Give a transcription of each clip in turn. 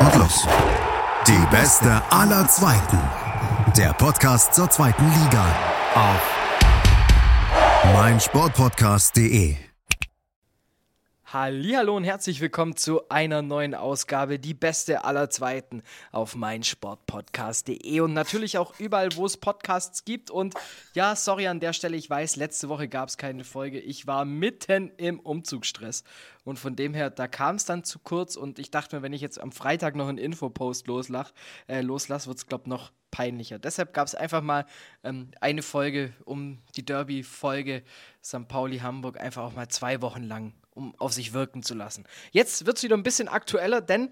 Und los. Die beste aller Zweiten. Der Podcast zur zweiten Liga auf meinsportpodcast.de. Hallo und herzlich willkommen zu einer neuen Ausgabe, die beste aller Zweiten auf meinsportpodcast.de und natürlich auch überall, wo es Podcasts gibt. Und ja, sorry an der Stelle, ich weiß, letzte Woche gab es keine Folge. Ich war mitten im Umzugsstress und von dem her, da kam es dann zu kurz und ich dachte mir, wenn ich jetzt am Freitag noch einen Infopost äh, loslasse, wird es, glaube ich, noch peinlicher. Deshalb gab es einfach mal ähm, eine Folge um die Derby-Folge St. Pauli-Hamburg einfach auch mal zwei Wochen lang um auf sich wirken zu lassen. Jetzt wird es wieder ein bisschen aktueller, denn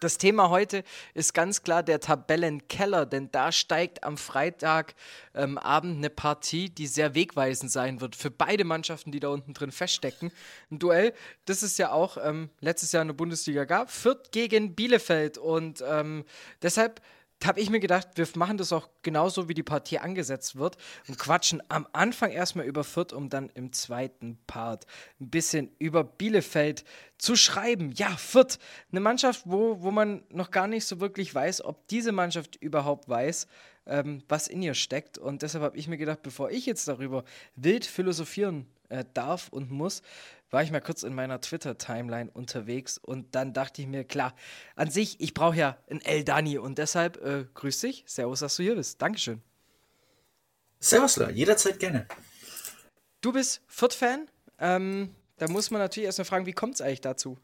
das Thema heute ist ganz klar der Tabellenkeller, denn da steigt am Freitagabend ähm, eine Partie, die sehr wegweisend sein wird für beide Mannschaften, die da unten drin feststecken. Ein Duell, das es ja auch ähm, letztes Jahr in der Bundesliga gab, Fürth gegen Bielefeld und ähm, deshalb habe ich mir gedacht, wir machen das auch genauso, wie die Partie angesetzt wird und quatschen am Anfang erstmal über Fürth, um dann im zweiten Part ein bisschen über Bielefeld zu schreiben. Ja, Fürth, eine Mannschaft, wo, wo man noch gar nicht so wirklich weiß, ob diese Mannschaft überhaupt weiß, ähm, was in ihr steckt. Und deshalb habe ich mir gedacht, bevor ich jetzt darüber wild philosophieren äh, darf und muss, war ich mal kurz in meiner Twitter-Timeline unterwegs und dann dachte ich mir, klar, an sich, ich brauche ja ein El Dani und deshalb äh, grüß dich, Servus, dass du hier bist. Dankeschön. Servus, jederzeit gerne. Du bist Foot-Fan. Ähm, da muss man natürlich erstmal fragen, wie kommt es eigentlich dazu?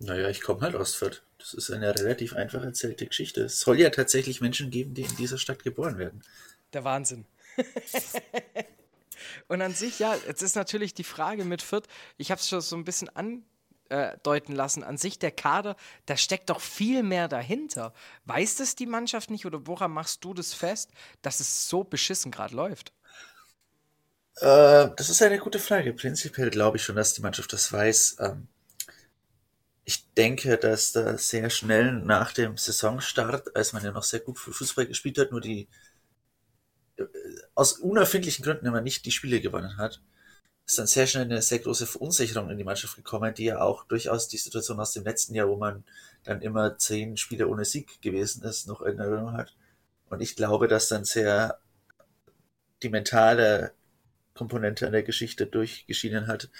Naja, ich komme halt aus Fürth. Das ist eine relativ einfach erzählte Geschichte. Es soll ja tatsächlich Menschen geben, die in dieser Stadt geboren werden. Der Wahnsinn. Und an sich, ja, jetzt ist natürlich die Frage mit Fürth, ich habe es schon so ein bisschen andeuten lassen, an sich der Kader, da steckt doch viel mehr dahinter. Weiß das die Mannschaft nicht oder woran machst du das fest, dass es so beschissen gerade läuft? Äh, das ist eine gute Frage. Prinzipiell glaube ich schon, dass die Mannschaft das weiß. Ähm, ich denke, dass da sehr schnell nach dem Saisonstart, als man ja noch sehr gut Fußball gespielt hat, nur die aus unerfindlichen Gründen immer nicht die Spiele gewonnen hat, ist dann sehr schnell eine sehr große Verunsicherung in die Mannschaft gekommen, die ja auch durchaus die Situation aus dem letzten Jahr, wo man dann immer zehn Spiele ohne Sieg gewesen ist, noch in Erinnerung hat. Und ich glaube, dass dann sehr die mentale Komponente an der Geschichte durchgeschieden hat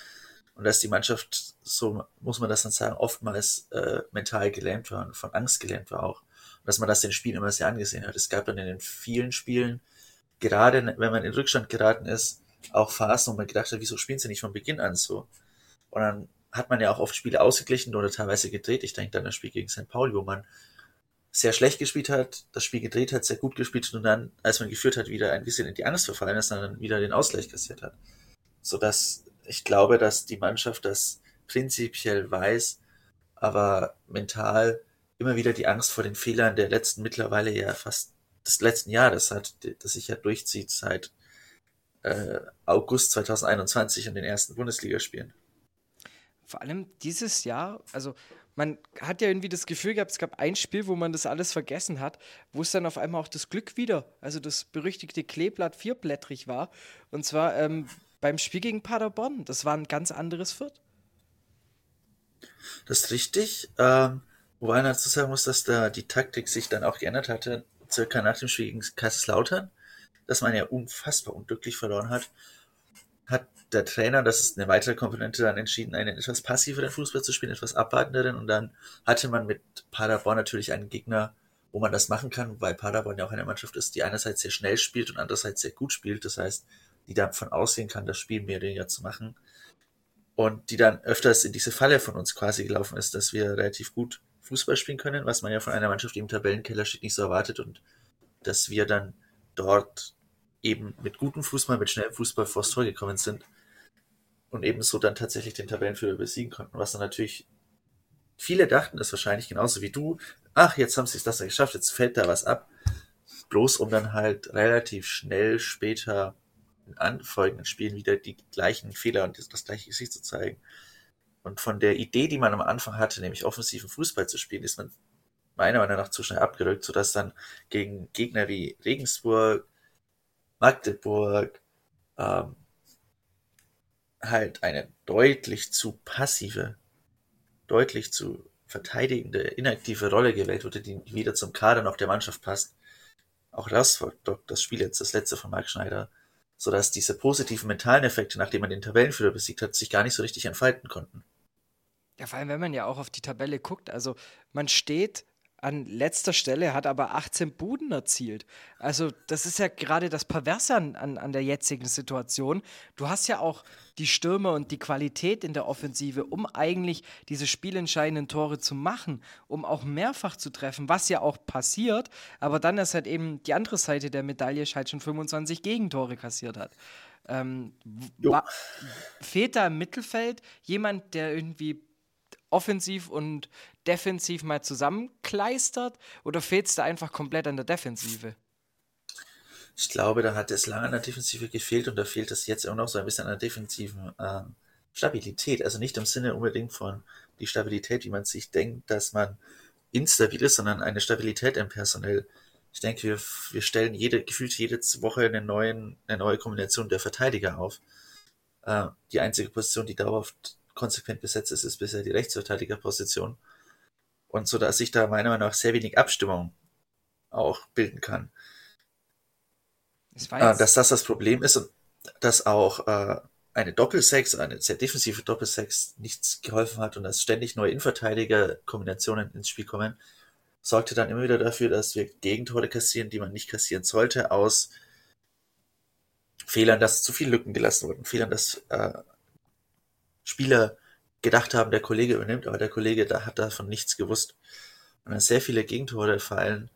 und dass die Mannschaft, so muss man das dann sagen, oftmals äh, mental gelähmt war und von Angst gelähmt war auch. Und dass man das den Spielen immer sehr angesehen hat. Es gab dann in den vielen Spielen gerade wenn man in Rückstand geraten ist, auch Phasen, wo man gedacht hat, wieso spielen sie nicht von Beginn an so? Und dann hat man ja auch oft Spiele ausgeglichen oder teilweise gedreht. Ich denke dann das Spiel gegen St. Pauli, wo man sehr schlecht gespielt hat, das Spiel gedreht hat, sehr gut gespielt und dann, als man geführt hat, wieder ein bisschen in die Angst verfallen ist, dann wieder den Ausgleich kassiert hat. Sodass ich glaube, dass die Mannschaft das prinzipiell weiß, aber mental immer wieder die Angst vor den Fehlern der letzten mittlerweile ja fast des letzten Jahres hat, das sich ja durchzieht seit äh, August 2021 in den ersten Bundesligaspielen. Vor allem dieses Jahr, also man hat ja irgendwie das Gefühl gehabt, es gab ein Spiel, wo man das alles vergessen hat, wo es dann auf einmal auch das Glück wieder, also das berüchtigte Kleeblatt vierblättrig war. Und zwar ähm, beim Spiel gegen Paderborn. Das war ein ganz anderes Viert. Das ist richtig. Ähm, wobei man dazu sagen muss, dass da die Taktik sich dann auch geändert hatte circa nach dem Spiel gegen Kaiserslautern, dass man ja unfassbar unglücklich verloren hat, hat der Trainer, das ist eine weitere Komponente, dann entschieden, einen etwas passiveren Fußball zu spielen, etwas abwartenderen. Und dann hatte man mit Paderborn natürlich einen Gegner, wo man das machen kann, weil Paderborn ja auch eine Mannschaft ist, die einerseits sehr schnell spielt und andererseits sehr gut spielt, das heißt, die davon ausgehen kann, das Spiel mehr oder weniger zu machen. Und die dann öfters in diese Falle von uns quasi gelaufen ist, dass wir relativ gut Fußball spielen können, was man ja von einer Mannschaft, die im Tabellenkeller steht, nicht so erwartet und dass wir dann dort eben mit gutem Fußball, mit schnellem Fußball vors Tor gekommen sind und ebenso dann tatsächlich den Tabellenführer besiegen konnten, was dann natürlich viele dachten das wahrscheinlich genauso wie du, ach, jetzt haben sie es das geschafft, jetzt fällt da was ab, bloß um dann halt relativ schnell später in anfolgenden Spielen wieder die gleichen Fehler und das gleiche Gesicht zu zeigen. Und von der Idee, die man am Anfang hatte, nämlich offensiven Fußball zu spielen, ist man meiner Meinung nach zu schnell abgerückt, sodass dann gegen Gegner wie Regensburg, Magdeburg, ähm, halt eine deutlich zu passive, deutlich zu verteidigende, inaktive Rolle gewählt wurde, die wieder zum Kader noch der Mannschaft passt. Auch das war das Spiel jetzt, das letzte von Marc Schneider, sodass diese positiven mentalen Effekte, nachdem man den Tabellenführer besiegt hat, sich gar nicht so richtig entfalten konnten. Ja, vor allem, wenn man ja auch auf die Tabelle guckt, also man steht an letzter Stelle, hat aber 18 Buden erzielt. Also, das ist ja gerade das Perverse an, an, an der jetzigen Situation. Du hast ja auch die Stürmer und die Qualität in der Offensive, um eigentlich diese spielentscheidenden Tore zu machen, um auch mehrfach zu treffen, was ja auch passiert. Aber dann ist halt eben die andere Seite der Medaille, halt schon 25 Gegentore kassiert hat. Ähm, fehlt da im Mittelfeld jemand, der irgendwie offensiv und defensiv mal zusammenkleistert oder fehlt es da einfach komplett an der Defensive? Ich glaube, da hat es lange an der Defensive gefehlt und da fehlt es jetzt auch noch so ein bisschen an der defensiven äh, Stabilität. Also nicht im Sinne unbedingt von die Stabilität, wie man sich denkt, dass man instabil ist, sondern eine Stabilität im Personell. Ich denke, wir, wir stellen jede, gefühlt jede Woche eine, neuen, eine neue Kombination der Verteidiger auf. Äh, die einzige Position, die dauerhaft konsequent besetzt ist, ist bisher die Rechtsverteidigerposition. Und so, dass sich da meiner Meinung nach sehr wenig Abstimmung auch bilden kann. Äh, dass das das Problem ist und dass auch äh, eine Doppelsex, eine sehr defensive Doppelsex nichts geholfen hat und dass ständig neue Innenverteidiger-Kombinationen ins Spiel kommen, sorgte dann immer wieder dafür, dass wir Gegentore kassieren, die man nicht kassieren sollte, aus Fehlern, dass zu viele Lücken gelassen wurden, Fehlern, dass äh, Spieler gedacht haben, der Kollege übernimmt, aber der Kollege da hat davon nichts gewusst. Und dann sehr viele Gegentore fallen,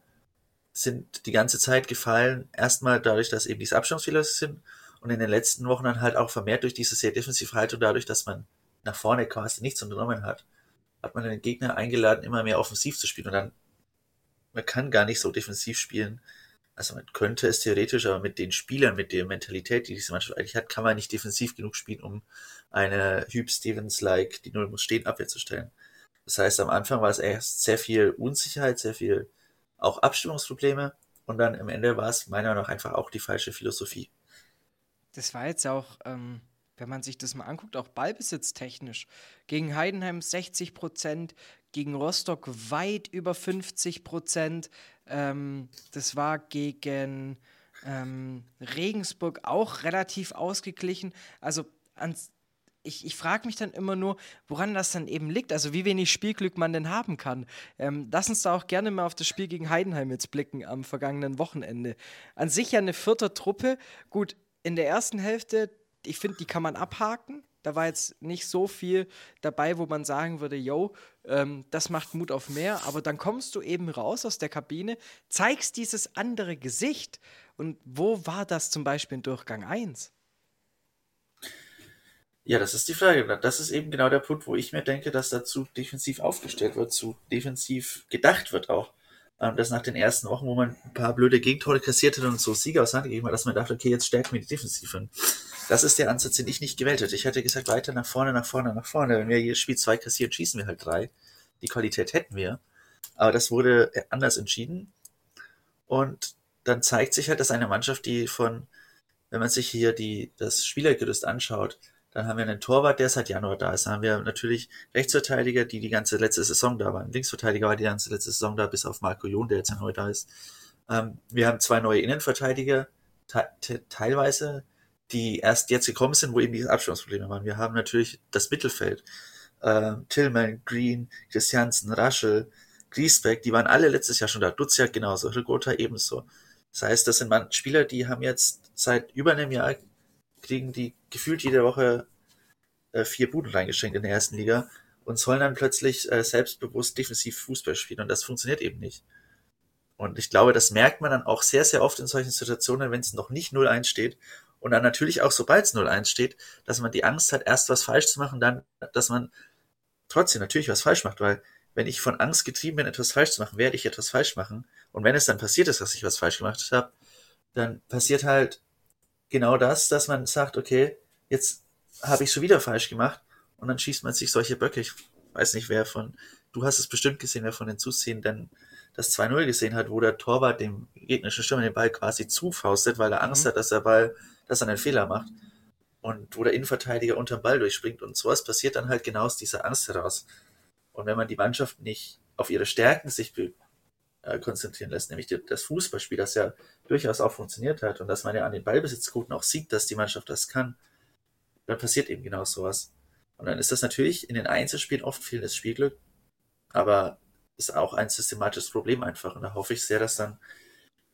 sind die ganze Zeit gefallen, erstmal dadurch, dass eben diese Abstimmungsfehler sind und in den letzten Wochen dann halt auch vermehrt durch diese sehr defensive Haltung, dadurch, dass man nach vorne quasi nichts unternommen hat, hat man den Gegner eingeladen, immer mehr offensiv zu spielen und dann, man kann gar nicht so defensiv spielen, also man könnte es theoretisch, aber mit den Spielern, mit der Mentalität, die diese Mannschaft eigentlich hat, kann man nicht defensiv genug spielen, um eine Hugh Stevens-like, die Null muss stehen, Abwehr zu stellen. Das heißt, am Anfang war es erst sehr viel Unsicherheit, sehr viel auch Abstimmungsprobleme und dann am Ende war es meiner Meinung nach einfach auch die falsche Philosophie. Das war jetzt auch, ähm, wenn man sich das mal anguckt, auch ballbesitztechnisch. Gegen Heidenheim 60 Prozent, gegen Rostock weit über 50 Prozent. Ähm, das war gegen ähm, Regensburg auch relativ ausgeglichen. Also ans, ich, ich frage mich dann immer nur, woran das dann eben liegt, also wie wenig Spielglück man denn haben kann. Ähm, lass uns da auch gerne mal auf das Spiel gegen Heidenheim jetzt blicken am vergangenen Wochenende. An sich ja eine vierte Truppe. Gut, in der ersten Hälfte, ich finde, die kann man abhaken. Da war jetzt nicht so viel dabei, wo man sagen würde, yo, ähm, das macht Mut auf mehr. Aber dann kommst du eben raus aus der Kabine, zeigst dieses andere Gesicht. Und wo war das zum Beispiel in Durchgang 1? Ja, das ist die Frage. Das ist eben genau der Punkt, wo ich mir denke, dass dazu defensiv aufgestellt wird, zu defensiv gedacht wird auch. Ähm, dass nach den ersten Wochen, wo man ein paar blöde Gegentore kassiert hat und so Sieger aus Hand gegeben hat, dass man dachte, okay, jetzt stärken wir die Defensive. Das ist der Ansatz, den ich nicht gewählt hätte. Ich hätte gesagt, weiter nach vorne, nach vorne, nach vorne. Wenn wir jedes Spiel zwei kassieren, schießen wir halt drei. Die Qualität hätten wir. Aber das wurde anders entschieden. Und dann zeigt sich halt, dass eine Mannschaft, die von, wenn man sich hier die, das Spielergerüst anschaut, dann haben wir einen Torwart, der seit Januar da ist. Dann haben wir natürlich Rechtsverteidiger, die die ganze letzte Saison da waren. Linksverteidiger war die ganze letzte Saison da, bis auf Marco Jon, der jetzt ja neu da ist. Ähm, wir haben zwei neue Innenverteidiger, te teilweise, die erst jetzt gekommen sind, wo eben diese Abstimmungsprobleme waren. Wir haben natürlich das Mittelfeld. Ähm, Tillman, Green, Christiansen, Raschel, Griesbeck, die waren alle letztes Jahr schon da. Duziak genauso, Rigota ebenso. Das heißt, das sind Spieler, die haben jetzt seit über einem Jahr kriegen die gefühlt jede Woche äh, vier Buden reingeschenkt in der ersten Liga und sollen dann plötzlich äh, selbstbewusst defensiv Fußball spielen und das funktioniert eben nicht. Und ich glaube, das merkt man dann auch sehr, sehr oft in solchen Situationen, wenn es noch nicht 0-1 steht und dann natürlich auch, sobald es 0-1 steht, dass man die Angst hat, erst was falsch zu machen, dann, dass man trotzdem natürlich was falsch macht, weil wenn ich von Angst getrieben bin, etwas falsch zu machen, werde ich etwas falsch machen. Und wenn es dann passiert ist, dass ich was falsch gemacht habe, dann passiert halt genau das, dass man sagt, okay, jetzt habe ich schon wieder falsch gemacht und dann schießt man sich solche Böcke. Ich weiß nicht, wer von, du hast es bestimmt gesehen, wer von den Zusehenden das 2-0 gesehen hat, wo der Torwart dem gegnerischen Stürmer den Ball quasi zufaustet, weil er Angst mhm. hat, dass der Ball, dass er einen Fehler macht. und wo der Innenverteidiger unterm Ball durchspringt und sowas passiert dann halt genau aus dieser Angst heraus. Und wenn man die Mannschaft nicht auf ihre Stärken sich äh, konzentrieren lässt, nämlich das Fußballspiel, das ja durchaus auch funktioniert hat und dass man ja an den Ballbesitzquoten auch sieht, dass die Mannschaft das kann, dann passiert eben genau sowas. Und dann ist das natürlich in den Einzelspielen oft fehlendes Spielglück, aber ist auch ein systematisches Problem einfach. Und da hoffe ich sehr, dass dann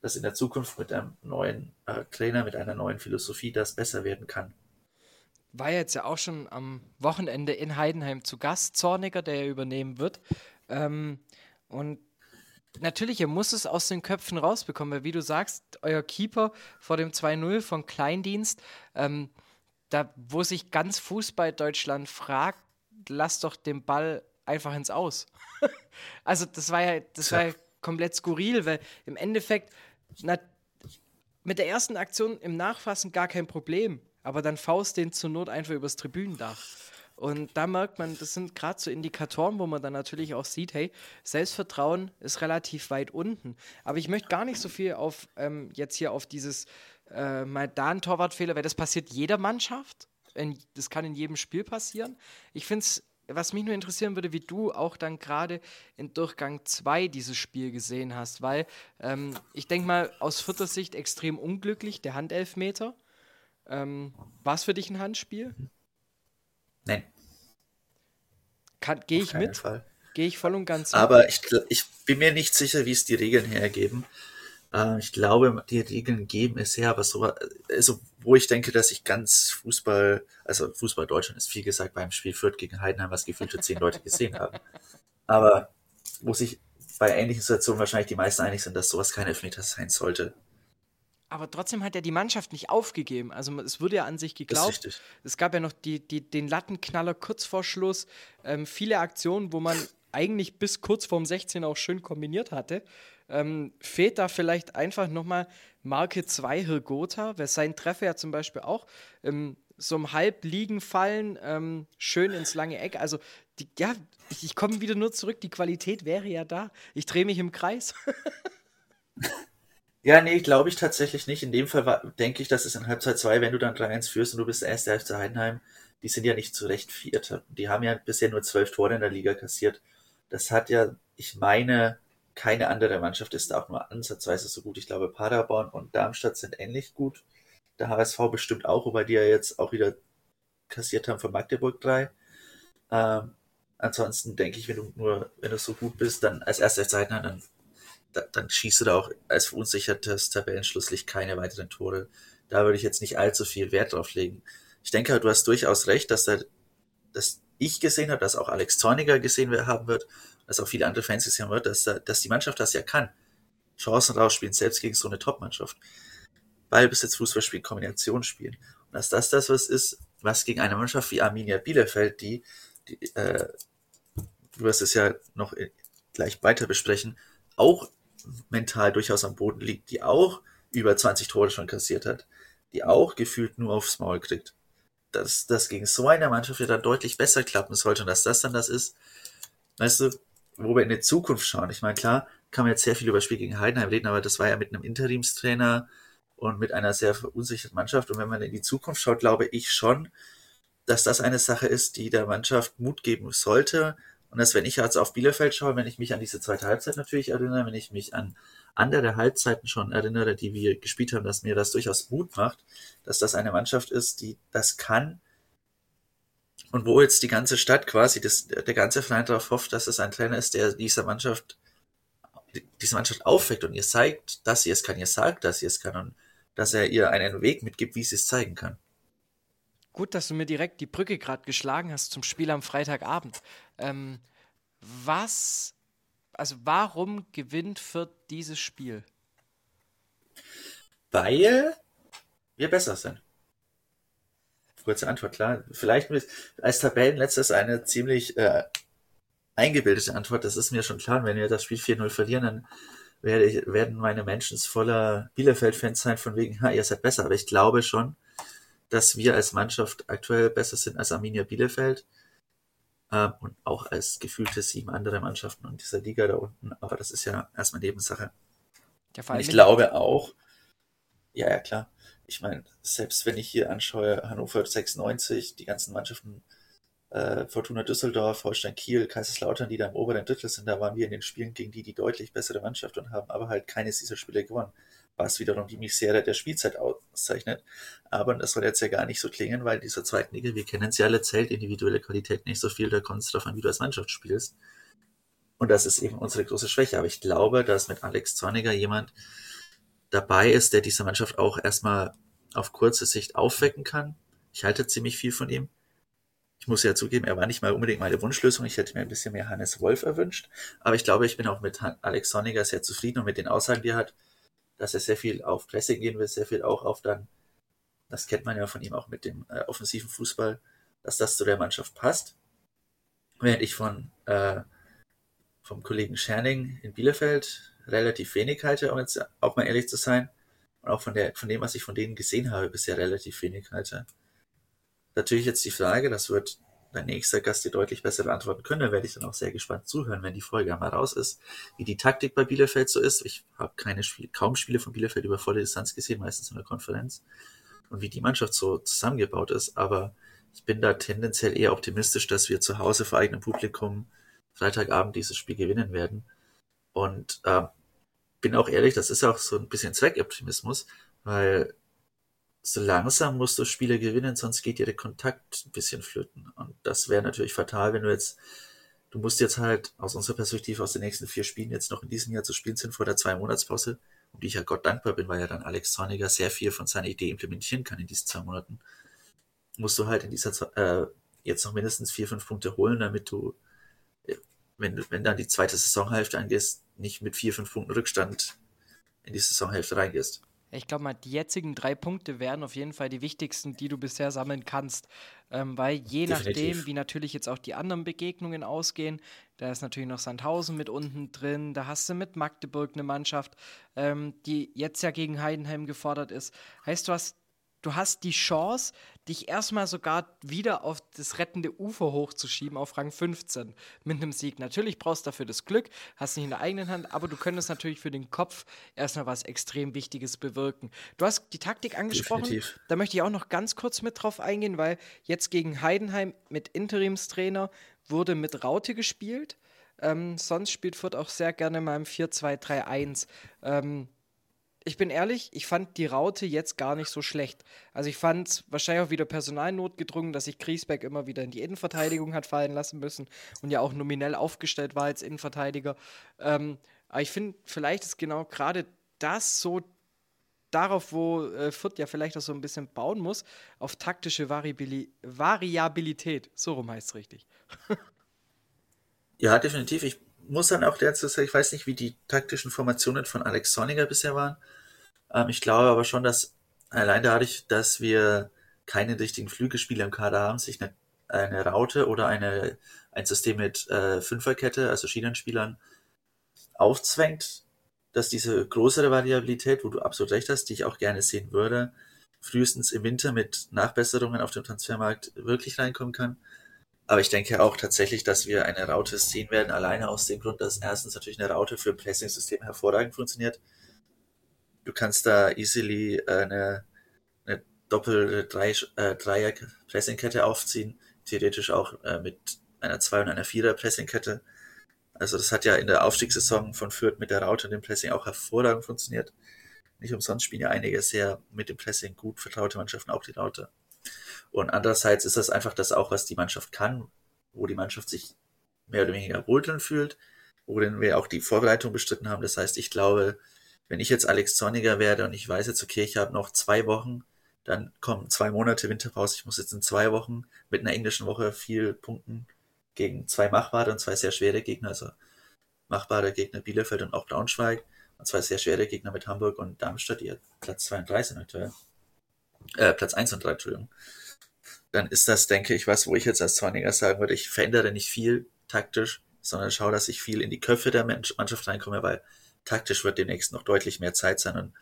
dass in der Zukunft mit einem neuen äh, Trainer, mit einer neuen Philosophie das besser werden kann. War jetzt ja auch schon am Wochenende in Heidenheim zu Gast, Zorniger, der ja übernehmen wird. Ähm, und natürlich, er muss es aus den Köpfen rausbekommen, weil wie du sagst, euer Keeper vor dem 2-0 von Kleindienst, ähm, da wo sich ganz Fußball Deutschland fragt, lass doch den Ball einfach ins Aus. also das war ja, das war ja komplett skurril, weil im Endeffekt na, mit der ersten Aktion im Nachfassen gar kein Problem, aber dann faust den zur Not einfach übers Tribünendach. Und da merkt man, das sind gerade so Indikatoren, wo man dann natürlich auch sieht, hey, Selbstvertrauen ist relativ weit unten. Aber ich möchte gar nicht so viel auf ähm, jetzt hier auf dieses äh, mal da ein Torwartfehler, weil das passiert jeder Mannschaft. In, das kann in jedem Spiel passieren. Ich finde es was mich nur interessieren würde, wie du auch dann gerade in Durchgang 2 dieses Spiel gesehen hast, weil ähm, ich denke mal aus vierter Sicht extrem unglücklich, der Handelfmeter. Ähm, War es für dich ein Handspiel? Nein. Gehe ich mit? Gehe ich voll und ganz mit. Aber ich, ich bin mir nicht sicher, wie es die Regeln hergeben. Äh, ich glaube, die Regeln geben es her, aber so, also, wo ich denke, dass ich ganz Fußball, also Fußball Deutschland ist viel gesagt beim Spiel Fürth gegen Heidenheim, was gefühlte zehn Leute gesehen haben. Aber wo sich bei ähnlichen Situationen wahrscheinlich die meisten einig sind, dass sowas kein Elfmeter sein sollte. Aber trotzdem hat ja die Mannschaft nicht aufgegeben. Also es wurde ja an sich geglaubt. Es gab ja noch die, die, den Lattenknaller kurz vor Schluss. Ähm, viele Aktionen, wo man eigentlich bis kurz vorm 16 auch schön kombiniert hatte. Ähm, fehlt da vielleicht einfach nochmal Marke 2 Hirgota, weil sein Treffer ja zum Beispiel auch ähm, so im Halbliegen fallen, ähm, schön ins lange Eck. Also, die, ja, ich, ich komme wieder nur zurück, die Qualität wäre ja da. Ich drehe mich im Kreis. ja, nee, glaube ich tatsächlich nicht. In dem Fall denke ich, dass es in Halbzeit 2, wenn du dann 3-1 führst und du bist der erste Hälfte Heidenheim, die sind ja nicht zu Recht Vierte. Die haben ja bisher nur zwölf Tore in der Liga kassiert. Das hat ja, ich meine, keine andere Mannschaft ist auch nur ansatzweise so gut. Ich glaube, Paderborn und Darmstadt sind ähnlich gut. Der HSV bestimmt auch, wobei die ja jetzt auch wieder kassiert haben von Magdeburg 3. Ähm, ansonsten denke ich, wenn du nur, wenn du so gut bist, dann als erster Zeitner, dann, dann schießt du da auch als verunsichertes Tabellenschlusslicht keine weiteren Tore. Da würde ich jetzt nicht allzu viel Wert drauf legen. Ich denke, du hast durchaus recht, dass da, dass ich gesehen habe, dass auch Alex Zorniger gesehen haben wird dass auch viele andere Fans gesehen haben, dass, dass die Mannschaft das ja kann. Chancen rausspielen, selbst gegen so eine Top-Mannschaft. Ballbesitz, Fußball spielen, Kombination spielen. Und dass das das was ist, was gegen eine Mannschaft wie Arminia Bielefeld, die, die äh, du wirst es ja noch gleich weiter besprechen, auch mental durchaus am Boden liegt, die auch über 20 Tore schon kassiert hat, die auch gefühlt nur aufs Maul kriegt. Dass das gegen so eine Mannschaft ja dann deutlich besser klappen sollte und dass das dann das ist, weißt du, wo wir in die Zukunft schauen. Ich meine, klar, kann man jetzt sehr viel über das Spiel gegen Heidenheim reden, aber das war ja mit einem Interimstrainer und mit einer sehr verunsicherten Mannschaft. Und wenn man in die Zukunft schaut, glaube ich schon, dass das eine Sache ist, die der Mannschaft Mut geben sollte. Und dass, wenn ich jetzt auf Bielefeld schaue, wenn ich mich an diese zweite Halbzeit natürlich erinnere, wenn ich mich an andere Halbzeiten schon erinnere, die wir gespielt haben, dass mir das durchaus Mut macht, dass das eine Mannschaft ist, die das kann, und wo jetzt die ganze Stadt quasi, das, der ganze Verein darauf hofft, dass es ein Trainer ist, der dieser Mannschaft, diese Mannschaft aufweckt und ihr zeigt, dass sie es kann, ihr sagt, dass sie es kann und dass er ihr einen Weg mitgibt, wie sie es zeigen kann. Gut, dass du mir direkt die Brücke gerade geschlagen hast zum Spiel am Freitagabend. Ähm, was, also warum gewinnt Fürth dieses Spiel? Weil wir besser sind kurze Antwort, klar. Vielleicht als Tabellenletztes eine ziemlich äh, eingebildete Antwort, das ist mir schon klar. Wenn wir das Spiel 4-0 verlieren, dann werde ich, werden meine Menschen voller Bielefeld-Fans sein, von wegen, ha, ihr seid besser. Aber ich glaube schon, dass wir als Mannschaft aktuell besser sind als Arminia Bielefeld ähm, und auch als gefühlte sieben andere Mannschaften in dieser Liga da unten. Aber das ist ja erstmal Nebensache. Ja, ich glaube auch, ja, ja, klar. Ich meine, selbst wenn ich hier anschaue, Hannover 96, die ganzen Mannschaften, äh, Fortuna Düsseldorf, Holstein Kiel, Kaiserslautern, die da im oberen Drittel sind, da waren wir in den Spielen gegen die die deutlich bessere Mannschaft und haben aber halt keines dieser Spiele gewonnen. Was wiederum die Misere der Spielzeit auszeichnet. Aber das soll jetzt ja gar nicht so klingen, weil dieser zweiten Liga, wir kennen sie alle, zählt individuelle Qualität nicht so viel, da kommt es darauf an, wie du als Mannschaft spielst. Und das ist eben unsere große Schwäche. Aber ich glaube, dass mit Alex Zorniger jemand dabei ist, der diese Mannschaft auch erstmal auf kurze Sicht aufwecken kann. Ich halte ziemlich viel von ihm. Ich muss ja zugeben, er war nicht mal unbedingt meine Wunschlösung. Ich hätte mir ein bisschen mehr Hannes Wolf erwünscht. Aber ich glaube, ich bin auch mit Alex Sonniger sehr zufrieden und mit den Aussagen, die er hat, dass er sehr viel auf Pressing gehen will, sehr viel auch auf dann, das kennt man ja von ihm auch mit dem äh, offensiven Fußball, dass das zu der Mannschaft passt. Während ich von äh, vom Kollegen Scherning in Bielefeld relativ wenig halte, um jetzt auch mal ehrlich zu sein. Und auch von, der, von dem, was ich von denen gesehen habe, bisher relativ wenig halte. Natürlich jetzt die Frage, das wird dein nächster Gast dir deutlich besser beantworten können. Da werde ich dann auch sehr gespannt zuhören, wenn die Folge einmal raus ist, wie die Taktik bei Bielefeld so ist. Ich habe keine Spiele, kaum Spiele von Bielefeld über volle Distanz gesehen, meistens in der Konferenz. Und wie die Mannschaft so zusammengebaut ist. Aber ich bin da tendenziell eher optimistisch, dass wir zu Hause vor eigenem Publikum Freitagabend dieses Spiel gewinnen werden. Und äh, bin auch ehrlich, das ist auch so ein bisschen Zweckoptimismus, weil so langsam musst du Spiele gewinnen, sonst geht dir der Kontakt ein bisschen flöten. Und das wäre natürlich fatal, wenn du jetzt, du musst jetzt halt aus unserer Perspektive aus den nächsten vier Spielen jetzt noch in diesem Jahr zu spielen sind vor der zwei Monatspause, um die ich ja Gott dankbar bin, weil ja dann Alex Zorniger sehr viel von seiner Idee implementieren kann in diesen zwei Monaten. Musst du halt in dieser äh, jetzt noch mindestens vier, fünf Punkte holen, damit du wenn, wenn dann die zweite Saisonhälfte angehst, nicht mit vier, fünf Punkten Rückstand in die Saisonhälfte reingehst. Ich glaube mal, die jetzigen drei Punkte wären auf jeden Fall die wichtigsten, die du bisher sammeln kannst. Ähm, weil je Definitiv. nachdem, wie natürlich jetzt auch die anderen Begegnungen ausgehen, da ist natürlich noch Sandhausen mit unten drin, da hast du mit Magdeburg eine Mannschaft, ähm, die jetzt ja gegen Heidenheim gefordert ist. Heißt, du hast du hast die Chance, dich erstmal sogar wieder auf das rettende Ufer hochzuschieben, auf Rang 15 mit einem Sieg. Natürlich brauchst du dafür das Glück, hast nicht in der eigenen Hand, aber du könntest natürlich für den Kopf erstmal was extrem Wichtiges bewirken. Du hast die Taktik angesprochen, Definitiv. da möchte ich auch noch ganz kurz mit drauf eingehen, weil jetzt gegen Heidenheim mit Interimstrainer wurde mit Raute gespielt. Ähm, sonst spielt Fürth auch sehr gerne mal im 4-2-3-1. Ähm, ich bin ehrlich, ich fand die Raute jetzt gar nicht so schlecht. Also ich fand es wahrscheinlich auch wieder Personalnot gedrungen, dass sich Griesbeck immer wieder in die Innenverteidigung hat fallen lassen müssen und ja auch nominell aufgestellt war als Innenverteidiger. Ähm, aber ich finde, vielleicht ist genau gerade das so darauf, wo äh, Fürth ja vielleicht auch so ein bisschen bauen muss, auf taktische Variabili Variabilität. So rum heißt es richtig. ja, definitiv. Ich muss dann auch dazu sagen, ich weiß nicht, wie die taktischen Formationen von Alex Sonniger bisher waren. Ähm, ich glaube aber schon, dass allein dadurch, dass wir keine richtigen Flügelspieler im Kader haben, sich eine, eine Raute oder eine, ein System mit äh, Fünferkette, also Schienenspielern, aufzwängt, dass diese größere Variabilität, wo du absolut recht hast, die ich auch gerne sehen würde, frühestens im Winter mit Nachbesserungen auf dem Transfermarkt wirklich reinkommen kann. Aber ich denke auch tatsächlich, dass wir eine Raute sehen werden, alleine aus dem Grund, dass erstens natürlich eine Raute für Pressing-System hervorragend funktioniert du kannst da easily äh, eine, eine doppelte drei, äh, Dreier Pressingkette aufziehen, theoretisch auch äh, mit einer Zwei- und einer Vierer Pressingkette. Also das hat ja in der Aufstiegssaison von Fürth mit der Raute und dem Pressing auch hervorragend funktioniert. Nicht umsonst spielen ja einige sehr mit dem Pressing gut vertraute Mannschaften auch die Raute. Und andererseits ist das einfach das auch, was die Mannschaft kann, wo die Mannschaft sich mehr oder weniger wohltun fühlt, worin wir auch die Vorbereitung bestritten haben. Das heißt, ich glaube, wenn ich jetzt Alex Zorniger werde und ich weiß jetzt, okay, ich habe noch zwei Wochen, dann kommen zwei Monate Winterpause, ich muss jetzt in zwei Wochen mit einer englischen Woche viel punkten gegen zwei machbare und zwei sehr schwere Gegner, also machbare Gegner Bielefeld und auch Braunschweig und zwei sehr schwere Gegner mit Hamburg und Darmstadt, die Platz 2 und 3 sind aktuell. Äh, Platz 1 und 3, Entschuldigung. Dann ist das, denke ich, was, wo ich jetzt als Zorniger sagen würde, ich verändere nicht viel taktisch, sondern schaue, dass ich viel in die Köpfe der Mannschaft reinkomme, weil taktisch wird demnächst noch deutlich mehr Zeit sein und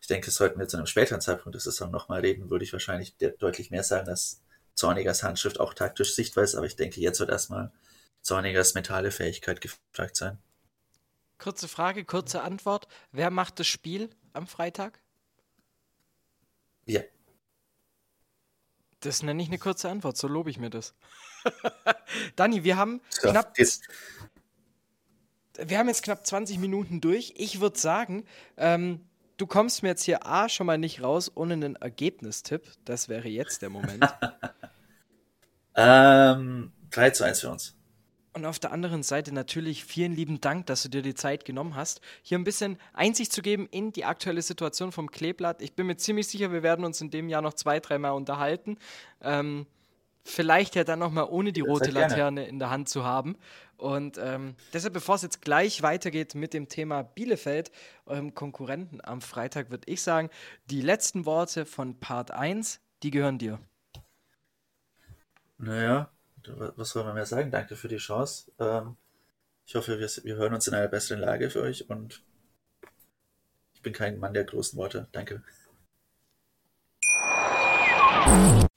ich denke, sollten wir zu einem späteren Zeitpunkt der Saison nochmal reden, würde ich wahrscheinlich deutlich mehr sagen, dass Zornigers Handschrift auch taktisch sichtbar ist, aber ich denke, jetzt wird erstmal Zornigers mentale Fähigkeit gefragt sein. Kurze Frage, kurze Antwort. Wer macht das Spiel am Freitag? Ja. Das nenne ich eine kurze Antwort, so lobe ich mir das. Dani, wir haben Ja, knapp jetzt, wir haben jetzt knapp 20 Minuten durch. Ich würde sagen, ähm, du kommst mir jetzt hier A schon mal nicht raus ohne einen Ergebnistipp. Das wäre jetzt der Moment. ähm, 3 zu 1 für uns. Und auf der anderen Seite natürlich vielen lieben Dank, dass du dir die Zeit genommen hast, hier ein bisschen Einsicht zu geben in die aktuelle Situation vom Kleeblatt. Ich bin mir ziemlich sicher, wir werden uns in dem Jahr noch zwei, dreimal unterhalten. Ähm, vielleicht ja dann nochmal ohne die rote gerne. Laterne in der Hand zu haben. Und ähm, deshalb, bevor es jetzt gleich weitergeht mit dem Thema Bielefeld, eurem Konkurrenten am Freitag, würde ich sagen, die letzten Worte von Part 1, die gehören dir. Naja, was soll man mehr sagen? Danke für die Chance. Ähm, ich hoffe, wir, wir hören uns in einer besseren Lage für euch und ich bin kein Mann der großen Worte. Danke.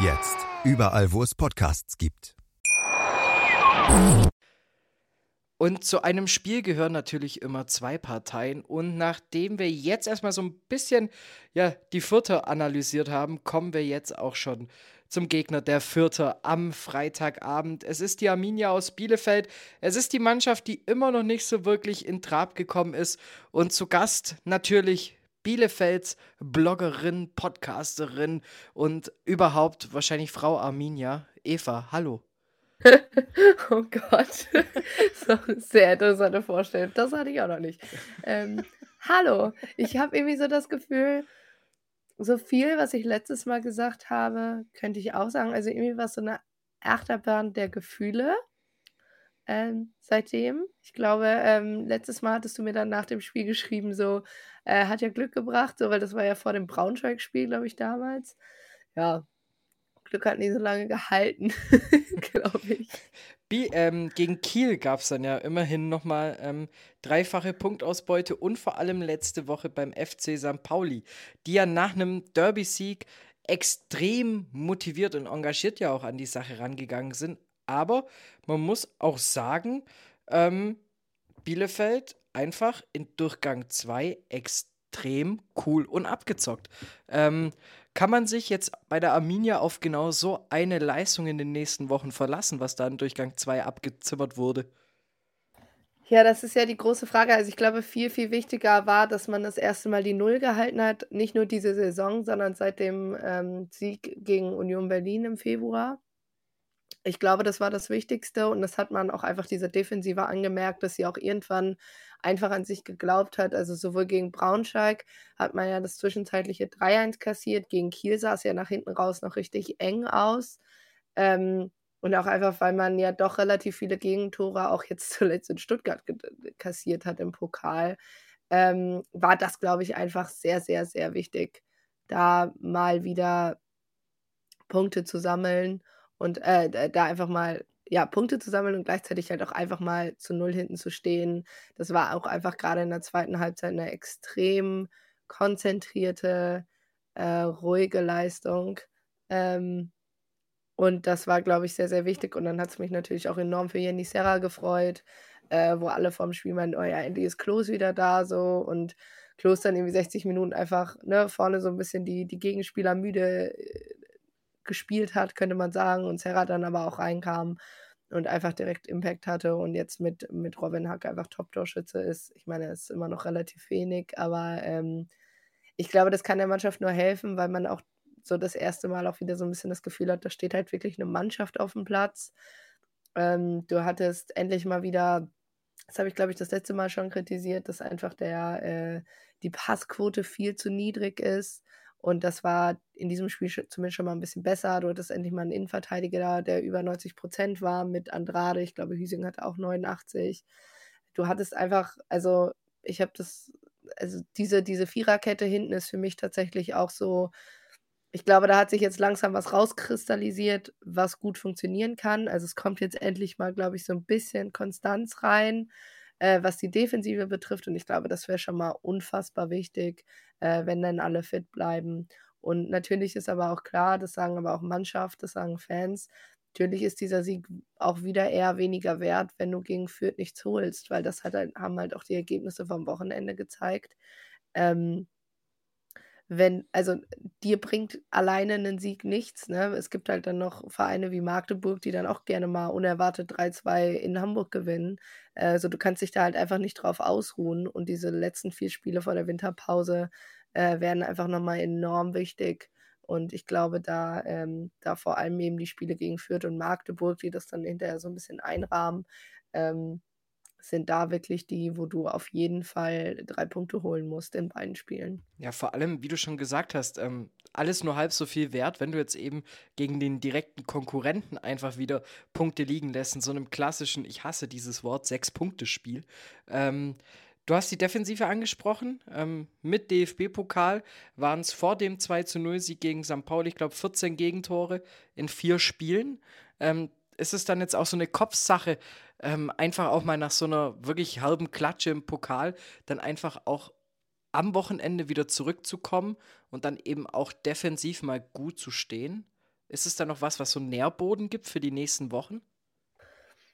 Jetzt überall, wo es Podcasts gibt. Und zu einem Spiel gehören natürlich immer zwei Parteien. Und nachdem wir jetzt erstmal so ein bisschen ja, die Vierter analysiert haben, kommen wir jetzt auch schon zum Gegner der Vierter am Freitagabend. Es ist die Arminia aus Bielefeld. Es ist die Mannschaft, die immer noch nicht so wirklich in Trab gekommen ist. Und zu Gast natürlich Bielefelds Bloggerin, Podcasterin und überhaupt wahrscheinlich Frau Arminia. Eva, hallo. Oh Gott. so sehr interessante Vorstellung. Das hatte ich auch noch nicht. Ähm, hallo. Ich habe irgendwie so das Gefühl, so viel, was ich letztes Mal gesagt habe, könnte ich auch sagen. Also irgendwie war es so eine Achterbahn der Gefühle. Ähm, seitdem. Ich glaube, ähm, letztes Mal hattest du mir dann nach dem Spiel geschrieben, so, äh, hat ja Glück gebracht, so, weil das war ja vor dem Braunschweig-Spiel, glaube ich, damals. Ja, Glück hat nicht so lange gehalten, glaube ich. Bi ähm, gegen Kiel gab es dann ja immerhin nochmal ähm, dreifache Punktausbeute und vor allem letzte Woche beim FC St. Pauli, die ja nach einem Derby-Sieg extrem motiviert und engagiert ja auch an die Sache rangegangen sind. Aber man muss auch sagen, ähm, Bielefeld einfach in Durchgang 2 extrem cool und abgezockt. Ähm, kann man sich jetzt bei der Arminia auf genau so eine Leistung in den nächsten Wochen verlassen, was da in Durchgang 2 abgezimmert wurde? Ja, das ist ja die große Frage. Also ich glaube, viel, viel wichtiger war, dass man das erste Mal die Null gehalten hat. Nicht nur diese Saison, sondern seit dem ähm, Sieg gegen Union Berlin im Februar. Ich glaube, das war das Wichtigste und das hat man auch einfach dieser Defensive angemerkt, dass sie auch irgendwann einfach an sich geglaubt hat. Also sowohl gegen Braunschweig hat man ja das zwischenzeitliche 3-1 kassiert, gegen Kiel sah es ja nach hinten raus noch richtig eng aus. Ähm, und auch einfach, weil man ja doch relativ viele Gegentore auch jetzt zuletzt in Stuttgart kassiert hat im Pokal, ähm, war das, glaube ich, einfach sehr, sehr, sehr wichtig, da mal wieder Punkte zu sammeln und äh, da einfach mal ja, Punkte zu sammeln und gleichzeitig halt auch einfach mal zu Null hinten zu stehen. Das war auch einfach gerade in der zweiten Halbzeit eine extrem konzentrierte, äh, ruhige Leistung. Ähm, und das war, glaube ich, sehr, sehr wichtig. Und dann hat es mich natürlich auch enorm für Jenny Serra gefreut, äh, wo alle vorm Spiel meinen, oh ja, endlich ist Klos wieder da so. Und Klos dann irgendwie 60 Minuten einfach ne, vorne so ein bisschen die, die Gegenspieler müde äh, gespielt hat, könnte man sagen. Und Serra dann aber auch reinkam und einfach direkt Impact hatte und jetzt mit, mit Robin Hack einfach Top-Torschütze ist. Ich meine, es ist immer noch relativ wenig, aber ähm, ich glaube, das kann der Mannschaft nur helfen, weil man auch so das erste Mal auch wieder so ein bisschen das Gefühl hat, da steht halt wirklich eine Mannschaft auf dem Platz. Ähm, du hattest endlich mal wieder, das habe ich glaube ich das letzte Mal schon kritisiert, dass einfach der, äh, die Passquote viel zu niedrig ist. Und das war in diesem Spiel zumindest schon mal ein bisschen besser. Du hattest endlich mal einen Innenverteidiger da, der über 90 Prozent war mit Andrade. Ich glaube, Hüsing hatte auch 89. Du hattest einfach, also ich habe das also diese, diese Viererkette hinten ist für mich tatsächlich auch so, ich glaube, da hat sich jetzt langsam was rauskristallisiert, was gut funktionieren kann. Also es kommt jetzt endlich mal, glaube ich, so ein bisschen Konstanz rein, äh, was die Defensive betrifft. Und ich glaube, das wäre schon mal unfassbar wichtig, äh, wenn dann alle fit bleiben. Und natürlich ist aber auch klar, das sagen aber auch Mannschaft, das sagen Fans, natürlich ist dieser Sieg auch wieder eher weniger wert, wenn du gegen Fürth nichts holst, weil das hat haben halt auch die Ergebnisse vom Wochenende gezeigt. Ähm, wenn, also dir bringt alleine einen Sieg nichts. Ne? Es gibt halt dann noch Vereine wie Magdeburg, die dann auch gerne mal unerwartet 3-2 in Hamburg gewinnen. Also du kannst dich da halt einfach nicht drauf ausruhen. Und diese letzten vier Spiele vor der Winterpause äh, werden einfach nochmal enorm wichtig. Und ich glaube, da, ähm, da vor allem eben die Spiele gegen Fürth und Magdeburg, die das dann hinterher so ein bisschen einrahmen, ähm, sind da wirklich die, wo du auf jeden Fall drei Punkte holen musst in beiden Spielen. Ja, vor allem, wie du schon gesagt hast, ähm, alles nur halb so viel wert, wenn du jetzt eben gegen den direkten Konkurrenten einfach wieder Punkte liegen lässt, in so einem klassischen, ich hasse dieses Wort, Sechs-Punkte-Spiel. Ähm, Du hast die Defensive angesprochen. Ähm, mit DFB-Pokal waren es vor dem 2 zu 0 Sieg gegen St. Pauli, ich glaube, 14 Gegentore in vier Spielen. Ähm, ist es dann jetzt auch so eine Kopfsache, ähm, einfach auch mal nach so einer wirklich halben Klatsche im Pokal dann einfach auch am Wochenende wieder zurückzukommen und dann eben auch defensiv mal gut zu stehen? Ist es dann noch was, was so Nährboden gibt für die nächsten Wochen?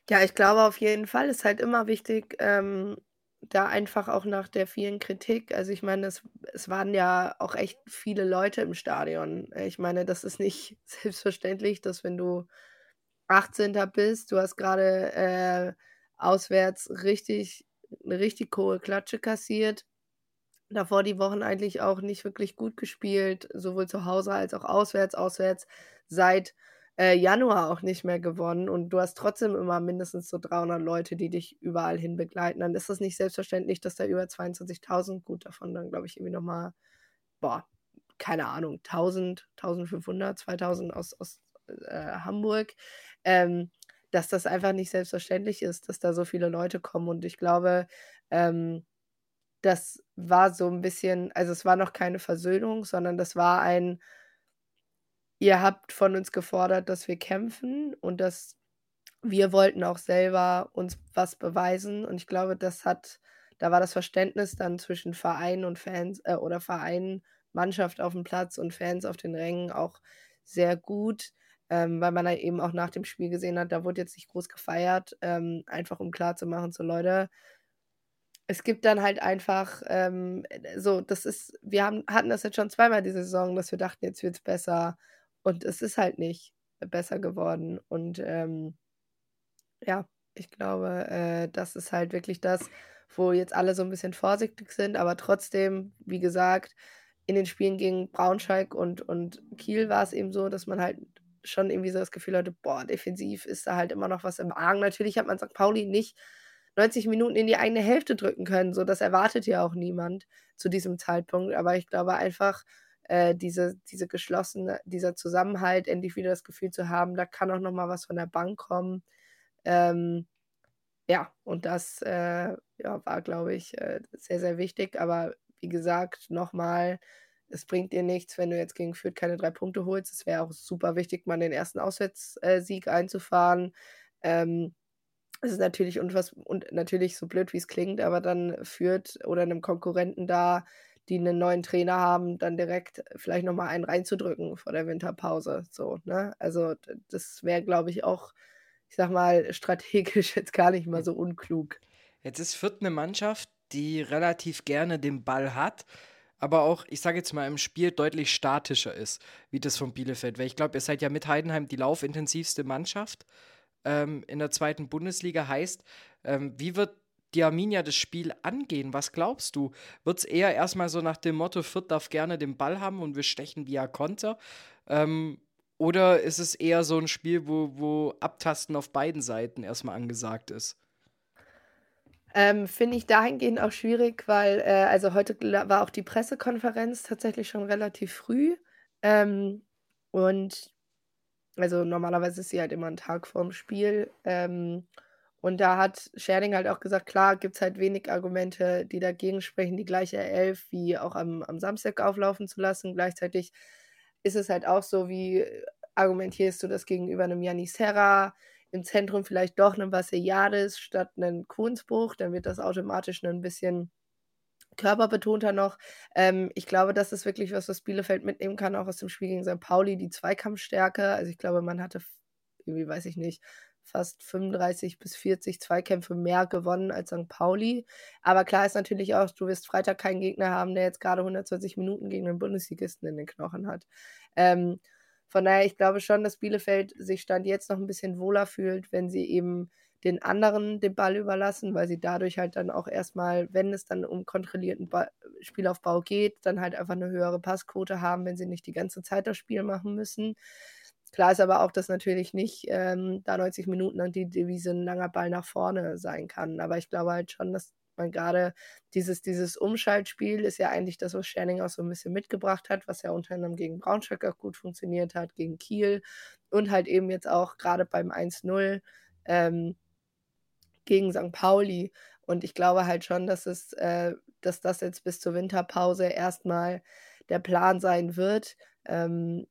Ja, ich glaube auf jeden Fall ist halt immer wichtig, ähm, da einfach auch nach der vielen Kritik, also ich meine, es, es waren ja auch echt viele Leute im Stadion. Ich meine, das ist nicht selbstverständlich, dass wenn du 18. bist, du hast gerade äh, auswärts richtig, eine richtig hohe Klatsche kassiert. Davor die Wochen eigentlich auch nicht wirklich gut gespielt, sowohl zu Hause als auch auswärts. Auswärts seit äh, Januar auch nicht mehr gewonnen und du hast trotzdem immer mindestens so 300 Leute, die dich überall hin begleiten. Dann ist es nicht selbstverständlich, dass da über 22.000, gut davon dann glaube ich irgendwie nochmal, boah, keine Ahnung, 1000, 1500, 2000 aus, aus äh, Hamburg ähm, dass das einfach nicht selbstverständlich ist, dass da so viele Leute kommen. Und ich glaube, ähm, das war so ein bisschen, also es war noch keine Versöhnung, sondern das war ein, ihr habt von uns gefordert, dass wir kämpfen und dass wir wollten auch selber uns was beweisen. Und ich glaube, das hat, da war das Verständnis dann zwischen Verein und Fans äh, oder Verein, Mannschaft auf dem Platz und Fans auf den Rängen auch sehr gut ähm, weil man dann eben auch nach dem Spiel gesehen hat, da wurde jetzt nicht groß gefeiert, ähm, einfach um klarzumachen, so Leute, es gibt dann halt einfach ähm, so, das ist, wir haben, hatten das jetzt schon zweimal diese Saison, dass wir dachten, jetzt wird es besser. Und es ist halt nicht besser geworden. Und ähm, ja, ich glaube, äh, das ist halt wirklich das, wo jetzt alle so ein bisschen vorsichtig sind, aber trotzdem, wie gesagt, in den Spielen gegen Braunschweig und, und Kiel war es eben so, dass man halt schon irgendwie so das Gefühl hatte, boah, defensiv ist da halt immer noch was im Argen. Natürlich hat man St. Pauli nicht 90 Minuten in die eigene Hälfte drücken können. So, das erwartet ja auch niemand zu diesem Zeitpunkt. Aber ich glaube einfach, äh, diese, diese geschlossene, dieser Zusammenhalt, endlich wieder das Gefühl zu haben, da kann auch noch mal was von der Bank kommen. Ähm, ja, und das äh, ja, war, glaube ich, äh, sehr, sehr wichtig. Aber wie gesagt, nochmal, es bringt dir nichts, wenn du jetzt gegen Fürth keine drei Punkte holst. Es wäre auch super wichtig, mal den ersten Auswärtssieg einzufahren. Ähm, es ist natürlich und was und natürlich so blöd wie es klingt, aber dann führt oder einem Konkurrenten da, die einen neuen Trainer haben, dann direkt vielleicht nochmal einen reinzudrücken vor der Winterpause. So, ne? Also das wäre, glaube ich, auch, ich sag mal, strategisch jetzt gar nicht mal so unklug. Jetzt ist Fürth eine Mannschaft, die relativ gerne den Ball hat aber auch, ich sage jetzt mal, im Spiel deutlich statischer ist, wie das von Bielefeld. Weil ich glaube, ihr seid ja mit Heidenheim die laufintensivste Mannschaft ähm, in der zweiten Bundesliga. Heißt, ähm, wie wird die Arminia das Spiel angehen? Was glaubst du? Wird es eher erstmal so nach dem Motto, Fürth darf gerne den Ball haben und wir stechen via Konter? Ähm, oder ist es eher so ein Spiel, wo, wo Abtasten auf beiden Seiten erstmal angesagt ist? Ähm, Finde ich dahingehend auch schwierig, weil äh, also heute war auch die Pressekonferenz tatsächlich schon relativ früh. Ähm, und also normalerweise ist sie halt immer ein Tag vorm Spiel. Ähm, Und da hat Scherding halt auch gesagt, klar, gibt es halt wenig Argumente, die dagegen sprechen, die gleiche Elf wie auch am, am Samstag auflaufen zu lassen. Gleichzeitig ist es halt auch so, wie argumentierst du das gegenüber einem Janis Serra, im Zentrum vielleicht doch einen Vassiliades statt einen Kunstbruch, dann wird das automatisch ein bisschen körperbetonter noch. Ähm, ich glaube, das ist wirklich was, was Bielefeld mitnehmen kann, auch aus dem Spiel gegen St. Pauli, die Zweikampfstärke. Also ich glaube, man hatte irgendwie, weiß ich nicht, fast 35 bis 40 Zweikämpfe mehr gewonnen als St. Pauli. Aber klar ist natürlich auch, du wirst Freitag keinen Gegner haben, der jetzt gerade 120 Minuten gegen einen Bundesligisten in den Knochen hat. Ähm, von daher, ich glaube schon, dass Bielefeld sich Stand jetzt noch ein bisschen wohler fühlt, wenn sie eben den anderen den Ball überlassen, weil sie dadurch halt dann auch erstmal, wenn es dann um kontrollierten ba Spielaufbau geht, dann halt einfach eine höhere Passquote haben, wenn sie nicht die ganze Zeit das Spiel machen müssen. Klar ist aber auch, dass natürlich nicht ähm, da 90 Minuten lang die Devise ein langer Ball nach vorne sein kann. Aber ich glaube halt schon, dass man gerade dieses, dieses Umschaltspiel ist ja eigentlich das, was Scherning auch so ein bisschen mitgebracht hat, was ja unter anderem gegen Braunschweig auch gut funktioniert hat, gegen Kiel und halt eben jetzt auch gerade beim 1-0 ähm, gegen St. Pauli. Und ich glaube halt schon, dass es, äh, dass das jetzt bis zur Winterpause erstmal der Plan sein wird. Ähm,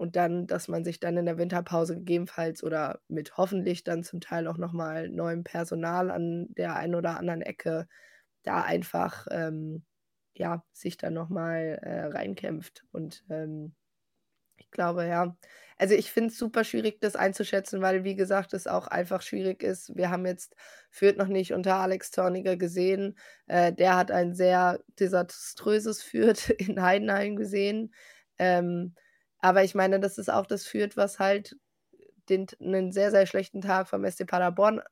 und dann, dass man sich dann in der Winterpause gegebenenfalls oder mit hoffentlich dann zum Teil auch nochmal neuem Personal an der einen oder anderen Ecke da einfach ähm, ja, sich dann nochmal äh, reinkämpft. Und ähm, ich glaube, ja. Also ich finde es super schwierig, das einzuschätzen, weil, wie gesagt, es auch einfach schwierig ist. Wir haben jetzt Fürth noch nicht unter Alex Zorniger gesehen. Äh, der hat ein sehr desaströses Fürth in Heidenheim gesehen. Ähm, aber ich meine, das ist auch das Fürth, was halt den, einen sehr, sehr schlechten Tag vom SC Paderborn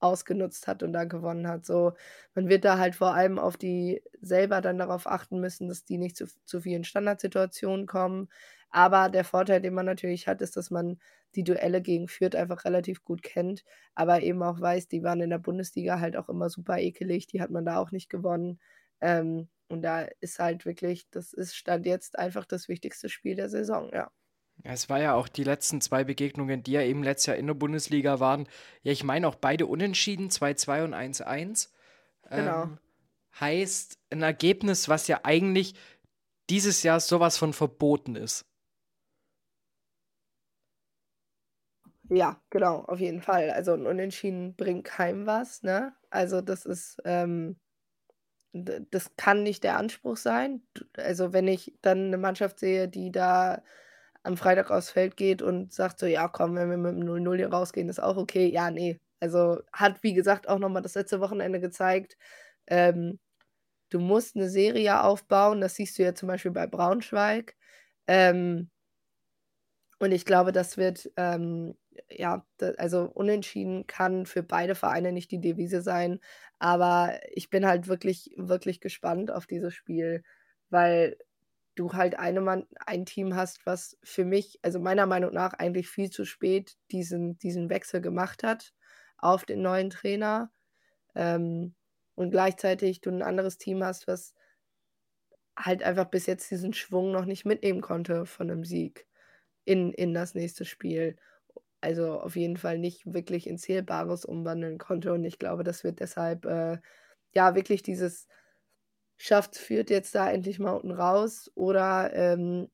ausgenutzt hat und da gewonnen hat. So, man wird da halt vor allem auf die selber dann darauf achten müssen, dass die nicht zu, zu vielen Standardsituationen kommen. Aber der Vorteil, den man natürlich hat, ist, dass man die Duelle gegen Fürth einfach relativ gut kennt, aber eben auch weiß, die waren in der Bundesliga halt auch immer super ekelig, die hat man da auch nicht gewonnen. Ähm, und da ist halt wirklich, das ist Stand jetzt einfach das wichtigste Spiel der Saison, ja. Ja, es war ja auch die letzten zwei Begegnungen, die ja eben letztes Jahr in der Bundesliga waren. Ja, ich meine auch beide unentschieden, 2-2 und 1-1. Genau. Ähm, heißt ein Ergebnis, was ja eigentlich dieses Jahr sowas von verboten ist. Ja, genau, auf jeden Fall. Also ein Unentschieden bringt keinem was, ne? Also das ist, ähm, das kann nicht der Anspruch sein. Also wenn ich dann eine Mannschaft sehe, die da am Freitag aufs Feld geht und sagt so, ja komm, wenn wir mit dem 0-0 hier rausgehen, ist auch okay. Ja, nee. Also hat, wie gesagt, auch nochmal das letzte Wochenende gezeigt, ähm, du musst eine Serie aufbauen. Das siehst du ja zum Beispiel bei Braunschweig. Ähm, und ich glaube, das wird, ähm, ja, also unentschieden kann für beide Vereine nicht die Devise sein. Aber ich bin halt wirklich, wirklich gespannt auf dieses Spiel, weil du halt eine Mann, ein Team hast, was für mich, also meiner Meinung nach, eigentlich viel zu spät diesen, diesen Wechsel gemacht hat auf den neuen Trainer. Ähm, und gleichzeitig du ein anderes Team hast, was halt einfach bis jetzt diesen Schwung noch nicht mitnehmen konnte von einem Sieg in, in das nächste Spiel. Also auf jeden Fall nicht wirklich in Zählbares umwandeln konnte. Und ich glaube, das wird deshalb äh, ja wirklich dieses schafft, führt jetzt da endlich mal unten raus oder ähm,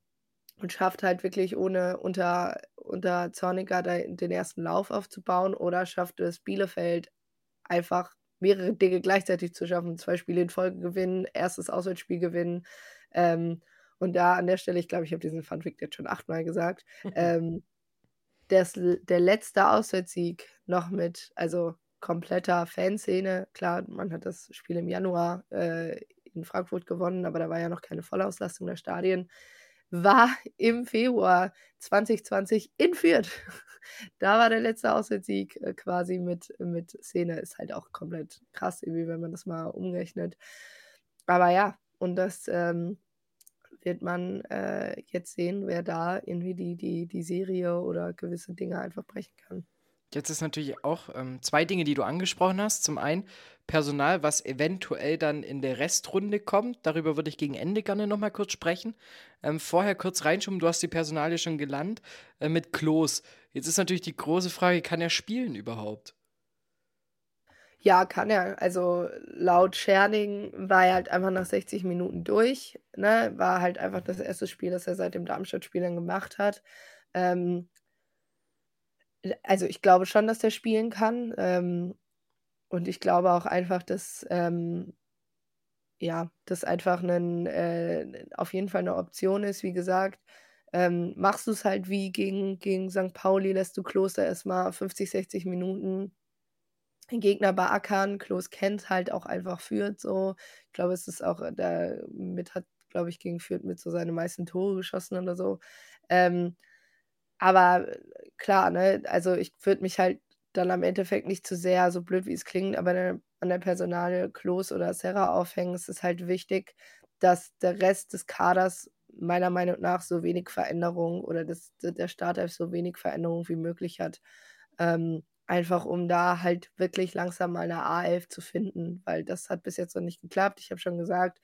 und schafft halt wirklich ohne unter, unter Zorniger den ersten Lauf aufzubauen oder schafft es Bielefeld einfach mehrere Dinge gleichzeitig zu schaffen. Zwei Spiele in Folge gewinnen, erstes Auswärtsspiel gewinnen. Ähm, und da an der Stelle, ich glaube, ich habe diesen Funfact jetzt schon achtmal gesagt, ähm, das, der letzte Auswärtssieg noch mit, also kompletter Fanszene. Klar, man hat das Spiel im Januar äh, in Frankfurt gewonnen, aber da war ja noch keine Vollauslastung der Stadien, war im Februar 2020 in Fürth. da war der letzte Auswärtssieg äh, quasi mit, mit Szene. Ist halt auch komplett krass, irgendwie, wenn man das mal umrechnet. Aber ja, und das ähm, wird man äh, jetzt sehen, wer da irgendwie die, die, die Serie oder gewisse Dinge einfach brechen kann. Jetzt ist natürlich auch ähm, zwei Dinge, die du angesprochen hast. Zum einen Personal, was eventuell dann in der Restrunde kommt. Darüber würde ich gegen Ende gerne nochmal kurz sprechen. Ähm, vorher kurz reinschauen, du hast die Personalie schon gelernt äh, mit Klos. Jetzt ist natürlich die große Frage, kann er spielen überhaupt? Ja, kann er. Also laut Scherning war er halt einfach nach 60 Minuten durch. Ne? War halt einfach das erste Spiel, das er seit dem Darmstadt-Spiel dann gemacht hat. Ähm, also ich glaube schon, dass der spielen kann. Ähm, und ich glaube auch einfach, dass ähm, ja, das einfach ein, äh, auf jeden Fall eine Option ist. Wie gesagt, ähm, machst du es halt wie gegen, gegen St. Pauli, lässt du Kloster erstmal 50, 60 Minuten Gegner beackern. Klos kennt halt auch einfach Fürth so. Ich glaube, es ist auch, der mit hat, glaube ich, gegen Fürth mit so seine meisten Tore geschossen oder so. Ähm, aber klar, ne, also ich würde mich halt dann am Endeffekt nicht zu sehr, so blöd wie es klingt, aber der, an der Personale Klos oder Serra aufhängen. Es ist halt wichtig, dass der Rest des Kaders meiner Meinung nach so wenig Veränderung oder das, der Startelf so wenig Veränderung wie möglich hat. Ähm, einfach um da halt wirklich langsam mal eine A11 zu finden, weil das hat bis jetzt noch nicht geklappt. Ich habe schon gesagt,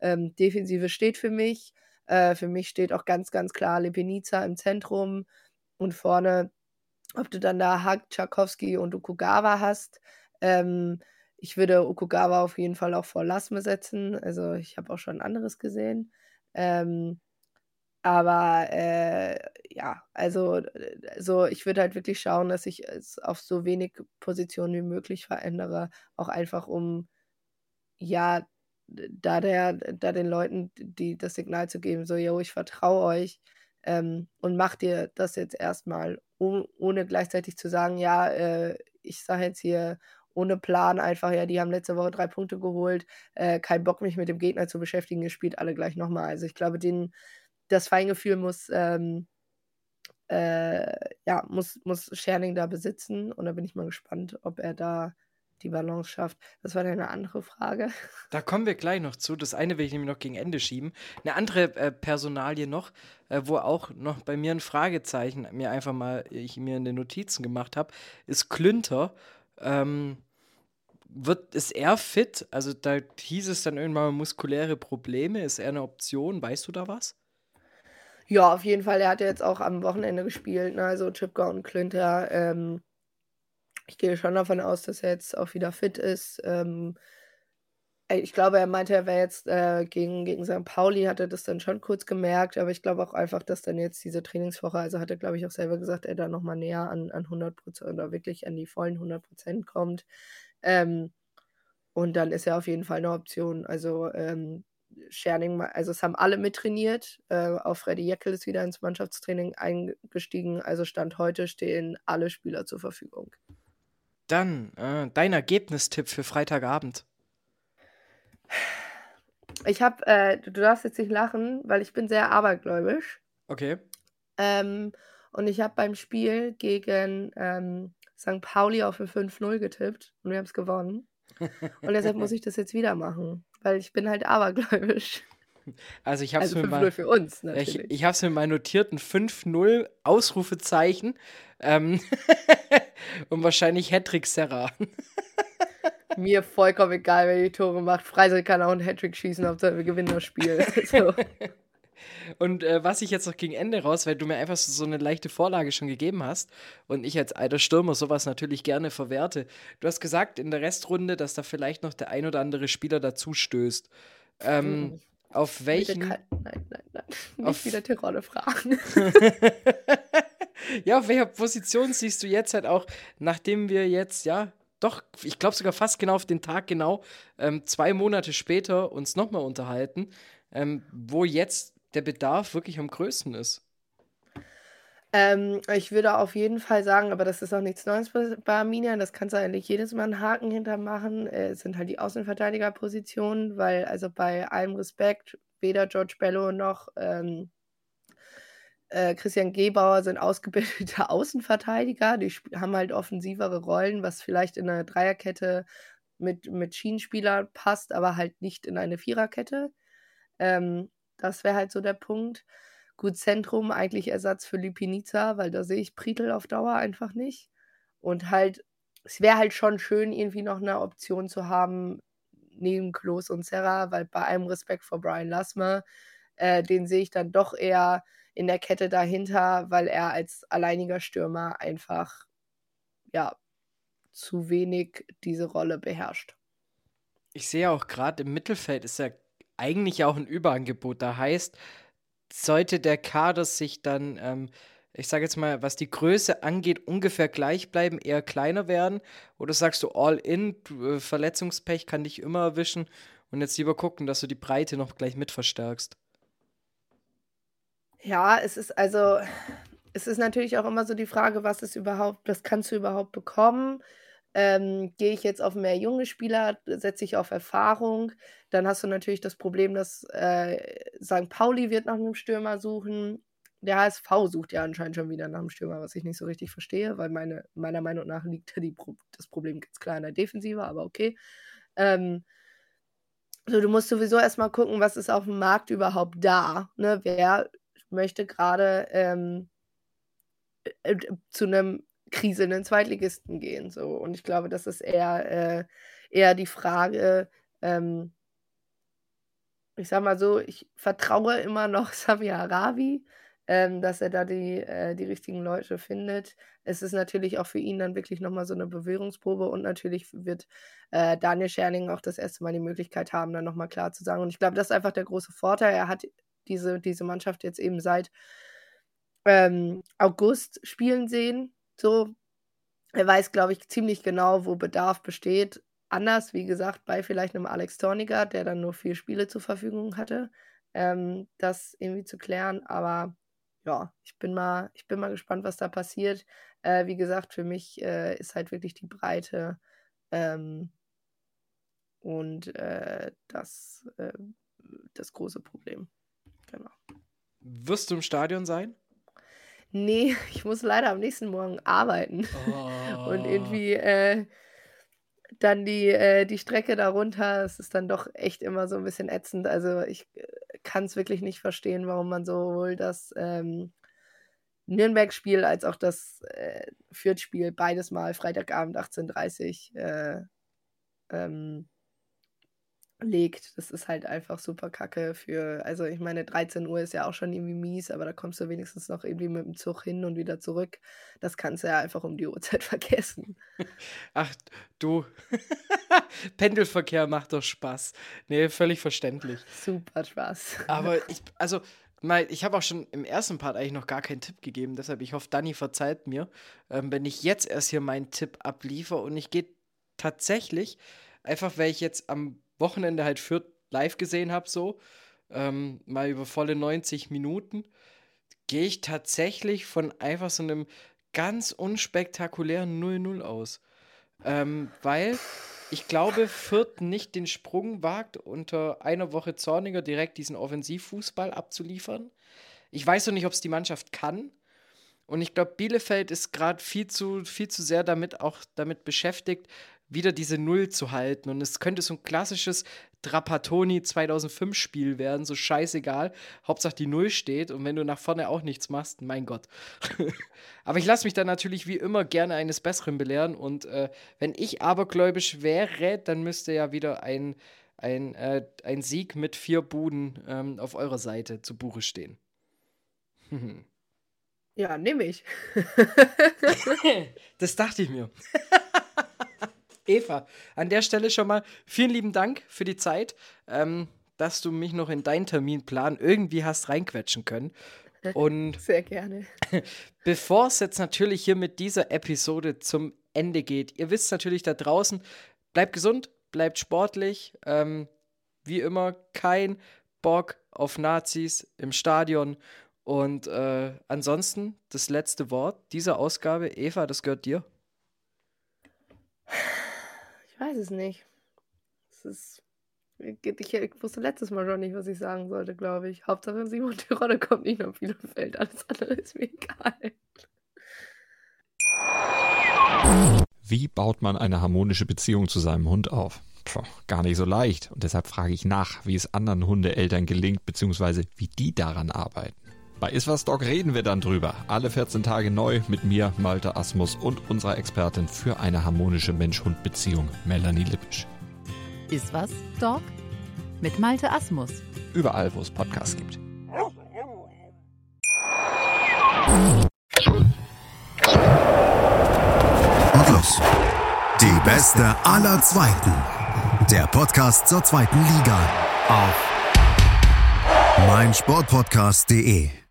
ähm, Defensive steht für mich. Äh, für mich steht auch ganz, ganz klar Lepenica im Zentrum und vorne, ob du dann da Hack, Tchaikovsky und Okugawa hast. Ähm, ich würde Okugawa auf jeden Fall auch vor Lasme setzen. Also ich habe auch schon anderes gesehen. Ähm, aber äh, ja, also so, ich würde halt wirklich schauen, dass ich es auf so wenig Positionen wie möglich verändere, auch einfach um ja, da der, da den Leuten die, das Signal zu geben, so, yo, ich vertraue euch ähm, und mach dir das jetzt erstmal, oh, ohne gleichzeitig zu sagen, ja, äh, ich sage jetzt hier ohne Plan einfach, ja, die haben letzte Woche drei Punkte geholt, äh, kein Bock, mich mit dem Gegner zu beschäftigen, ihr spielt alle gleich nochmal. Also ich glaube, den, das Feingefühl muss, ähm, äh, ja, muss, muss Scherning da besitzen und da bin ich mal gespannt, ob er da die Balance schafft. Das war eine andere Frage. Da kommen wir gleich noch zu. Das eine will ich nämlich noch gegen Ende schieben. Eine andere äh, Personalie noch, äh, wo auch noch bei mir ein Fragezeichen mir einfach mal, ich mir in den Notizen gemacht habe, ist Klünter. Ähm, wird, ist er fit? Also da hieß es dann irgendwann muskuläre Probleme. Ist er eine Option? Weißt du da was? Ja, auf jeden Fall. Er hat ja jetzt auch am Wochenende gespielt, ne? also Chipka und Klünter. Ähm, ich gehe schon davon aus, dass er jetzt auch wieder fit ist. Ähm, ich glaube, er meinte, er wäre jetzt äh, gegen, gegen St. Pauli, hat er das dann schon kurz gemerkt, aber ich glaube auch einfach, dass dann jetzt diese Trainingswoche, also hat er, glaube ich, auch selber gesagt, er da nochmal näher an, an 100 Prozent oder wirklich an die vollen 100 Prozent kommt. Ähm, und dann ist er auf jeden Fall eine Option. Also ähm, Scherning, also es haben alle mittrainiert. Äh, auch Freddy Jeckel ist wieder ins Mannschaftstraining eingestiegen. Also Stand heute stehen alle Spieler zur Verfügung. Dann äh, dein Ergebnistipp für Freitagabend. Ich habe, äh, du darfst jetzt nicht lachen, weil ich bin sehr abergläubisch. Okay. Ähm, und ich habe beim Spiel gegen ähm, St. Pauli auf ein 5-0 getippt und wir haben es gewonnen. Und deshalb muss ich das jetzt wieder machen weil ich bin halt abergläubisch. Also ich habe es also mit, mein, für uns natürlich. Ich, ich habe mit meinen notierten 5-0 Ausrufezeichen ähm, und wahrscheinlich Hattrick Serra. Mir vollkommen egal, wer die Tore macht. Freisel kann auch einen Hattrick schießen, Hauptsache wir gewinnen das Spiel. so. Und äh, was ich jetzt noch gegen Ende raus, weil du mir einfach so, eine leichte Vorlage schon gegeben hast und ich als alter Stürmer sowas natürlich gerne verwerte. Du hast gesagt in der Restrunde, dass da vielleicht noch der ein oder andere Spieler dazu stößt. Ähm, mhm. Auf welchen. Nein, nein, nein. Nicht auf wieder Tirole fragen. ja, auf welcher Position siehst du jetzt halt auch, nachdem wir jetzt, ja, doch, ich glaube sogar fast genau auf den Tag genau, ähm, zwei Monate später uns nochmal unterhalten, ähm, wo jetzt der Bedarf wirklich am größten ist? Ähm, ich würde auf jeden Fall sagen, aber das ist auch nichts Neues bei Arminia, das kannst du eigentlich jedes Mal einen Haken hintermachen. Äh, es sind halt die Außenverteidigerpositionen, weil also bei allem Respekt, weder George Bello noch ähm, äh, Christian Gebauer sind ausgebildete Außenverteidiger. Die haben halt offensivere Rollen, was vielleicht in eine Dreierkette mit, mit Schienenspieler passt, aber halt nicht in eine Viererkette. Ähm, das wäre halt so der Punkt. Gut, Zentrum eigentlich Ersatz für Lipinica, weil da sehe ich Pritel auf Dauer einfach nicht. Und halt, es wäre halt schon schön, irgendwie noch eine Option zu haben, neben Klos und Serra, weil bei allem Respekt vor Brian Lassmer, äh, den sehe ich dann doch eher in der Kette dahinter, weil er als alleiniger Stürmer einfach, ja, zu wenig diese Rolle beherrscht. Ich sehe auch gerade im Mittelfeld ist ja eigentlich auch ein Überangebot. Da heißt, sollte der Kader sich dann, ähm, ich sage jetzt mal, was die Größe angeht, ungefähr gleich bleiben, eher kleiner werden? Oder sagst du all in, äh, Verletzungspech kann dich immer erwischen und jetzt lieber gucken, dass du die Breite noch gleich mit verstärkst? Ja, es ist also, es ist natürlich auch immer so die Frage, was ist überhaupt, was kannst du überhaupt bekommen? Ähm, gehe ich jetzt auf mehr junge Spieler, setze ich auf Erfahrung, dann hast du natürlich das Problem, dass äh, St. Pauli wird nach einem Stürmer suchen. Der HSV sucht ja anscheinend schon wieder nach einem Stürmer, was ich nicht so richtig verstehe, weil meine, meiner Meinung nach liegt die, das Problem ganz klar in der Defensive, aber okay. Ähm, so, du musst sowieso erstmal gucken, was ist auf dem Markt überhaupt da. Ne? Wer möchte gerade ähm, äh, zu einem kriselnden Zweitligisten gehen. So. Und ich glaube, das ist eher, äh, eher die Frage, ähm, ich sag mal so, ich vertraue immer noch Xavier Arabi, ähm, dass er da die, äh, die richtigen Leute findet. Es ist natürlich auch für ihn dann wirklich nochmal so eine Bewährungsprobe und natürlich wird äh, Daniel Scherning auch das erste Mal die Möglichkeit haben, dann nochmal klar zu sagen. Und ich glaube, das ist einfach der große Vorteil. Er hat diese, diese Mannschaft jetzt eben seit ähm, August spielen sehen. So, er weiß, glaube ich, ziemlich genau, wo Bedarf besteht. Anders, wie gesagt, bei vielleicht einem Alex Torniger, der dann nur vier Spiele zur Verfügung hatte, ähm, das irgendwie zu klären. Aber ja, ich bin mal, ich bin mal gespannt, was da passiert. Äh, wie gesagt, für mich äh, ist halt wirklich die Breite ähm, und äh, das, äh, das große Problem. Genau. Wirst du im Stadion sein? Nee, ich muss leider am nächsten Morgen arbeiten. Oh. Und irgendwie äh, dann die, äh, die Strecke darunter, es ist dann doch echt immer so ein bisschen ätzend. Also ich äh, kann es wirklich nicht verstehen, warum man sowohl das ähm, Nürnberg-Spiel als auch das äh, Fürth-Spiel beides mal Freitagabend 18.30 Uhr äh, ähm, legt. Das ist halt einfach super kacke für, also ich meine, 13 Uhr ist ja auch schon irgendwie mies, aber da kommst du wenigstens noch irgendwie mit dem Zug hin und wieder zurück. Das kannst du ja einfach um die Uhrzeit vergessen. Ach, du. Pendelverkehr macht doch Spaß. Nee, völlig verständlich. Super Spaß. Aber ich, also, mal, ich habe auch schon im ersten Part eigentlich noch gar keinen Tipp gegeben, deshalb ich hoffe, Dani verzeiht mir, ähm, wenn ich jetzt erst hier meinen Tipp abliefer und ich gehe tatsächlich, einfach weil ich jetzt am Wochenende halt Fürth live gesehen habe, so, ähm, mal über volle 90 Minuten, gehe ich tatsächlich von einfach so einem ganz unspektakulären 0-0 aus. Ähm, weil ich glaube, Fürth nicht den Sprung wagt, unter einer Woche Zorniger direkt diesen Offensivfußball abzuliefern. Ich weiß noch nicht, ob es die Mannschaft kann. Und ich glaube, Bielefeld ist gerade viel zu, viel zu sehr damit auch damit beschäftigt, wieder diese Null zu halten. Und es könnte so ein klassisches Trapattoni 2005 Spiel werden, so scheißegal. Hauptsache die Null steht und wenn du nach vorne auch nichts machst, mein Gott. aber ich lasse mich dann natürlich wie immer gerne eines Besseren belehren und äh, wenn ich abergläubisch wäre, dann müsste ja wieder ein, ein, äh, ein Sieg mit vier Buden ähm, auf eurer Seite zu Buche stehen. ja, nehme ich. das dachte ich mir. Eva, an der Stelle schon mal vielen lieben Dank für die Zeit, ähm, dass du mich noch in deinen Terminplan irgendwie hast reinquetschen können. Und sehr gerne. Bevor es jetzt natürlich hier mit dieser Episode zum Ende geht, ihr wisst natürlich da draußen, bleibt gesund, bleibt sportlich. Ähm, wie immer, kein Bock auf Nazis im Stadion. Und äh, ansonsten das letzte Wort dieser Ausgabe. Eva, das gehört dir. Weiß es nicht. Es ist. Ich, wusste letztes Mal schon nicht, was ich sagen sollte, glaube ich. Hauptsache Simon Tirone kommt nicht nach Bielefeld. Alles andere ist mir egal. Wie baut man eine harmonische Beziehung zu seinem Hund auf? Puh, gar nicht so leicht. Und deshalb frage ich nach, wie es anderen Hundeeltern gelingt, beziehungsweise wie die daran arbeiten. Bei Iswas Dog reden wir dann drüber. Alle 14 Tage neu mit mir, Malte Asmus und unserer Expertin für eine harmonische Mensch-Hund-Beziehung, Melanie Lippisch. Iswas Dog mit Malte Asmus. Überall, wo es Podcasts gibt. Und los. Die beste aller Zweiten. Der Podcast zur zweiten Liga. Auf meinsportpodcast.de